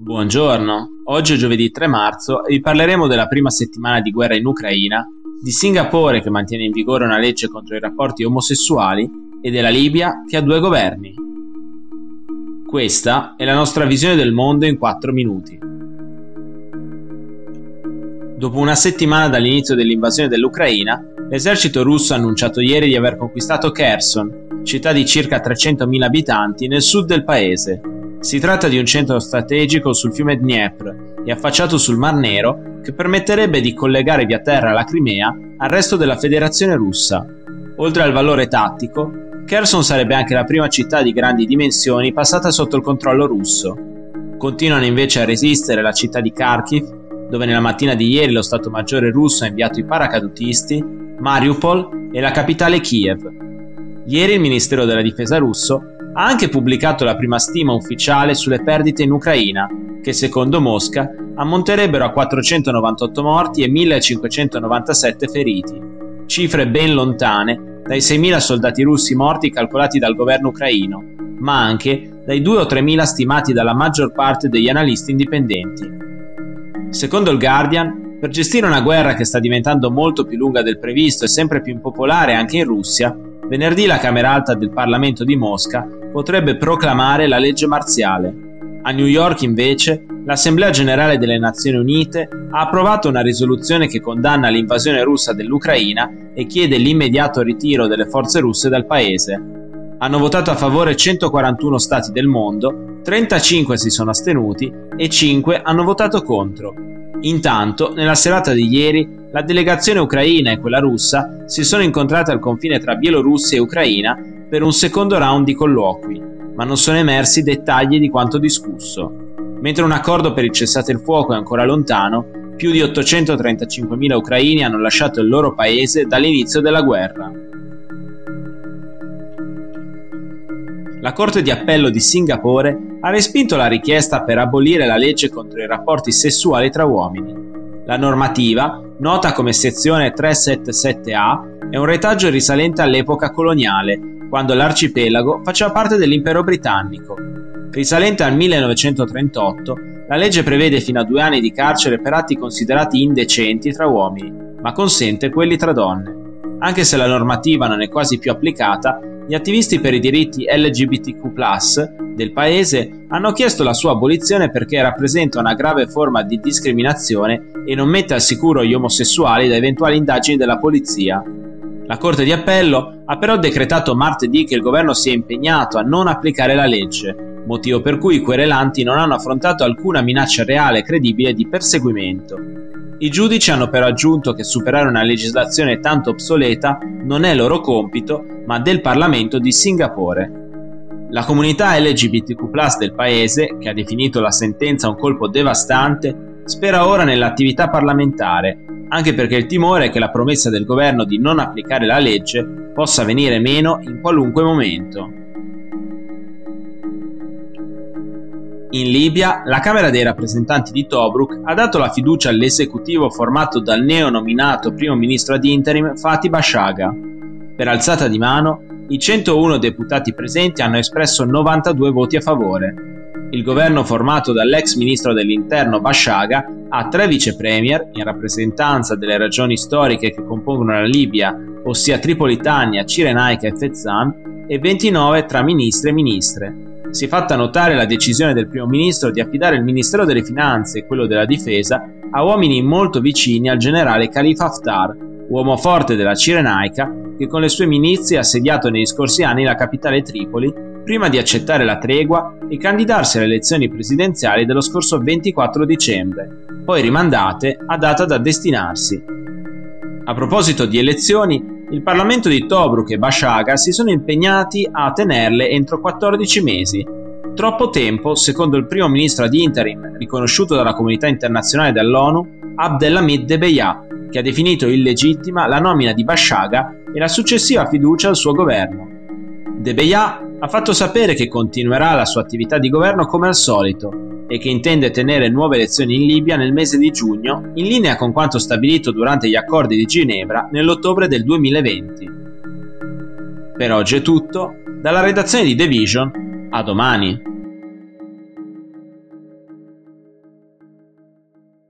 Buongiorno, oggi è giovedì 3 marzo e vi parleremo della prima settimana di guerra in Ucraina, di Singapore che mantiene in vigore una legge contro i rapporti omosessuali e della Libia che ha due governi. Questa è la nostra visione del mondo in 4 minuti. Dopo una settimana dall'inizio dell'invasione dell'Ucraina, l'esercito russo ha annunciato ieri di aver conquistato Kherson, città di circa 300.000 abitanti nel sud del paese. Si tratta di un centro strategico sul fiume Dniepr e affacciato sul Mar Nero che permetterebbe di collegare via terra la Crimea al resto della Federazione russa. Oltre al valore tattico, Kherson sarebbe anche la prima città di grandi dimensioni passata sotto il controllo russo. Continuano invece a resistere la città di Kharkiv dove nella mattina di ieri lo Stato Maggiore russo ha inviato i paracadutisti, Mariupol e la capitale Kiev. Ieri il Ministero della Difesa russo ha anche pubblicato la prima stima ufficiale sulle perdite in Ucraina, che secondo Mosca ammonterebbero a 498 morti e 1597 feriti, cifre ben lontane dai 6.000 soldati russi morti calcolati dal governo ucraino, ma anche dai 2 o 3.000 stimati dalla maggior parte degli analisti indipendenti. Secondo il Guardian, per gestire una guerra che sta diventando molto più lunga del previsto e sempre più impopolare anche in Russia, venerdì la Camera Alta del Parlamento di Mosca potrebbe proclamare la legge marziale. A New York, invece, l'Assemblea generale delle Nazioni Unite ha approvato una risoluzione che condanna l'invasione russa dell'Ucraina e chiede l'immediato ritiro delle forze russe dal paese. Hanno votato a favore 141 stati del mondo, 35 si sono astenuti e 5 hanno votato contro. Intanto, nella serata di ieri, la delegazione ucraina e quella russa si sono incontrate al confine tra Bielorussia e Ucraina per un secondo round di colloqui, ma non sono emersi dettagli di quanto discusso. Mentre un accordo per il cessate il fuoco è ancora lontano, più di 835.000 ucraini hanno lasciato il loro paese dall'inizio della guerra. la Corte di Appello di Singapore ha respinto la richiesta per abolire la legge contro i rapporti sessuali tra uomini. La normativa, nota come sezione 377A, è un retaggio risalente all'epoca coloniale, quando l'arcipelago faceva parte dell'impero britannico. Risalente al 1938, la legge prevede fino a due anni di carcere per atti considerati indecenti tra uomini, ma consente quelli tra donne. Anche se la normativa non è quasi più applicata, gli attivisti per i diritti LGBTQ del paese hanno chiesto la sua abolizione perché rappresenta una grave forma di discriminazione e non mette al sicuro gli omosessuali da eventuali indagini della polizia. La Corte di Appello ha però decretato martedì che il governo si è impegnato a non applicare la legge, motivo per cui i querelanti non hanno affrontato alcuna minaccia reale e credibile di perseguimento. I giudici hanno però aggiunto che superare una legislazione tanto obsoleta non è loro compito, ma del Parlamento di Singapore. La comunità LGBTQ del paese, che ha definito la sentenza un colpo devastante, spera ora nell'attività parlamentare, anche perché il timore è che la promessa del governo di non applicare la legge possa venire meno in qualunque momento. In Libia, la Camera dei rappresentanti di Tobruk ha dato la fiducia all'esecutivo formato dal neonominato primo ministro ad interim Fatih Bashaga. Per alzata di mano, i 101 deputati presenti hanno espresso 92 voti a favore. Il governo formato dall'ex ministro dell'interno Bashaga ha tre vice premier in rappresentanza delle ragioni storiche che compongono la Libia, ossia Tripolitania, Cirenaica e Fezzan, e 29 tra ministri e ministre. Si è fatta notare la decisione del primo ministro di affidare il Ministero delle Finanze e quello della Difesa a uomini molto vicini al generale Khalifa Haftar, uomo forte della Cirenaica che con le sue milizie ha assediato negli scorsi anni la capitale Tripoli prima di accettare la tregua e candidarsi alle elezioni presidenziali dello scorso 24 dicembre, poi rimandate a data da destinarsi. A proposito di elezioni, il Parlamento di Tobruk e Bashaga si sono impegnati a tenerle entro 14 mesi. Troppo tempo, secondo il primo ministro ad interim, riconosciuto dalla comunità internazionale dall'ONU, Abdelhamid Debeya, che ha definito illegittima la nomina di Bashaga e la successiva fiducia al suo governo. Debeya ha fatto sapere che continuerà la sua attività di governo come al solito e che intende tenere nuove elezioni in Libia nel mese di giugno, in linea con quanto stabilito durante gli accordi di Ginevra nell'ottobre del 2020. Per oggi è tutto, dalla redazione di The Vision, a domani.